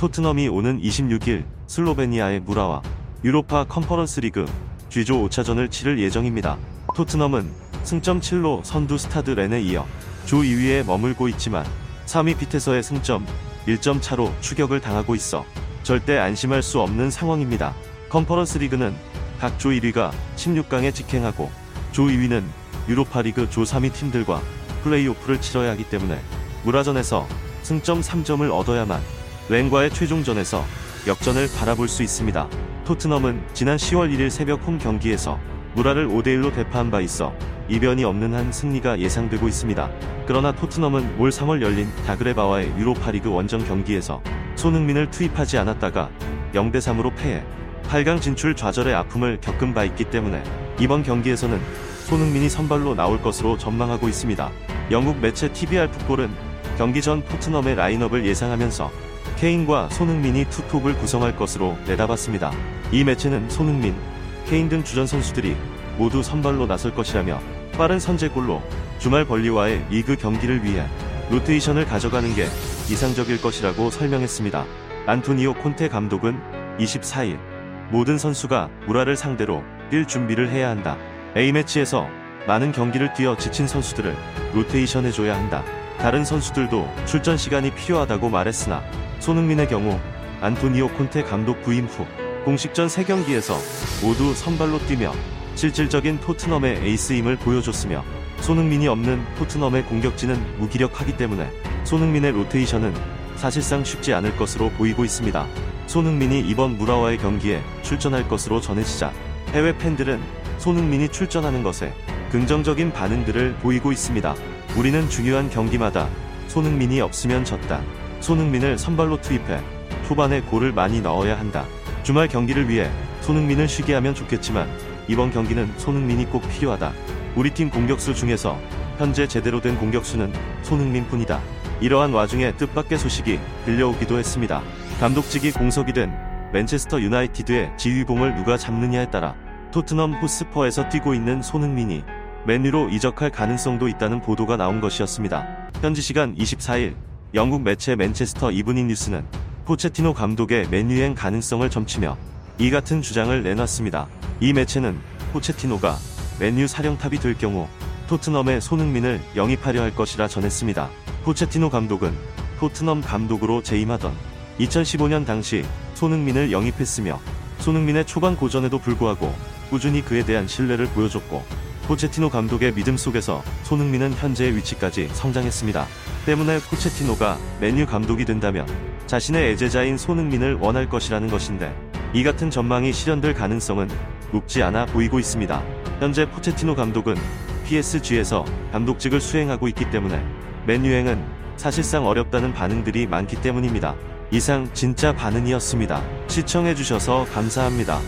토트넘이 오는 26일 슬로베니아의 무라와 유로파 컨퍼런스 리그 G조 5차전을 치를 예정입니다. 토트넘은 승점 7로 선두 스타드 렌에 이어 조 2위에 머물고 있지만 3위 피테서에 승점 1점 차로 추격을 당하고 있어 절대 안심할 수 없는 상황입니다. 컨퍼런스 리그는 각 조 1위가 16강에 직행하고 조 2위는 유로파 리그 조 3위 팀들과 플레이오프를 치러야 하기 때문에 무라전에서 승점 3점을 얻어야만 렌과의 최종전에서 역전을 바라볼 수 있습니다. 토트넘은 지난 10월 1일 새벽 홈 경기에서 무라를 5대1로 대파한 바 있어 이변이 없는 한 승리가 예상되고 있습니다. 그러나 토트넘은 올 3월 열린 다그레바와의 유로파리그 원정 경기에서 손흥민을 투입하지 않았다가 0대3으로 패해 8강 진출 좌절의 아픔을 겪은 바 있기 때문에 이번 경기에서는 손흥민이 선발로 나올 것으로 전망하고 있습니다. 영국 매체 TBR 풋볼은 경기 전 토트넘의 라인업을 예상하면서 케인과 손흥민이 투톱을 구성할 것으로 내다봤습니다. 이 매체는 손흥민, 케인 등 주전 선수들이 모두 선발로 나설 것이라며 빠른 선제골로 주말 벌리와의 리그 경기를 위해 로테이션을 가져가는 게 이상적일 것이라고 설명했습니다. 안토니오 콘테 감독은 24일 모든 선수가 무라를 상대로 뛸 준비를 해야 한다. A매치에서 많은 경기를 뛰어 지친 선수들을 로테이션 해줘야 한다. 다른 선수들도 출전 시간이 필요하다고 말했으나 손흥민의 경우 안토니오 콘테 감독 부임 후 공식전 3경기에서 모두 선발로 뛰며 실질적인 토트넘의 에이스임을 보여줬으며 손흥민이 없는 토트넘의 공격진은 무기력하기 때문에 손흥민의 로테이션은 사실상 쉽지 않을 것으로 보이고 있습니다. 손흥민이 이번 무라와의 경기에 출전할 것으로 전해지자 해외 팬들은 손흥민이 출전하는 것에 긍정적인 반응들을 보이고 있습니다. 우리는 중요한 경기마다 손흥민이 없으면 졌다. 손흥민을 선발로 투입해 초반에 골을 많이 넣어야 한다. 주말 경기를 위해 손흥민을 쉬게 하면 좋겠지만 이번 경기는 손흥민이 꼭 필요하다. 우리 팀 공격수 중에서 현재 제대로 된 공격수는 손흥민 뿐이다. 이러한 와중에 뜻밖의 소식이 들려오기도 했습니다. 감독직이 공석이 된 맨체스터 유나이티드의 지휘봉을 누가 잡느냐에 따라 토트넘 홋스퍼에서 뛰고 있는 손흥민이 맨유로 이적할 가능성도 있다는 보도가 나온 것이었습니다. 현지 시간 24일 영국 매체 맨체스터 이브닝 뉴스는 포체티노 감독의 맨유행 가능성을 점치며 이 같은 주장을 내놨습니다. 이 매체는 포체티노가 맨유 사령탑이 될 경우 토트넘의 손흥민을 영입하려 할 것이라 전했습니다. 포체티노 감독은 토트넘 감독으로 재임하던 2015년 당시 손흥민을 영입했으며 손흥민의 초반 고전에도 불구하고 꾸준히 그에 대한 신뢰를 보여줬고 포체티노 감독의 믿음 속에서 손흥민은 현재의 위치까지 성장했습니다. 때문에 포체티노가 맨유 감독이 된다면 자신의 애제자인 손흥민을 원할 것이라는 것인데 이 같은 전망이 실현될 가능성은 높지 않아 보이고 있습니다. 현재 포체티노 감독은 PSG에서 감독직을 수행하고 있기 때문에 맨유행은 사실상 어렵다는 반응들이 많기 때문입니다. 이상 진짜 반응이었습니다. 시청해주셔서 감사합니다.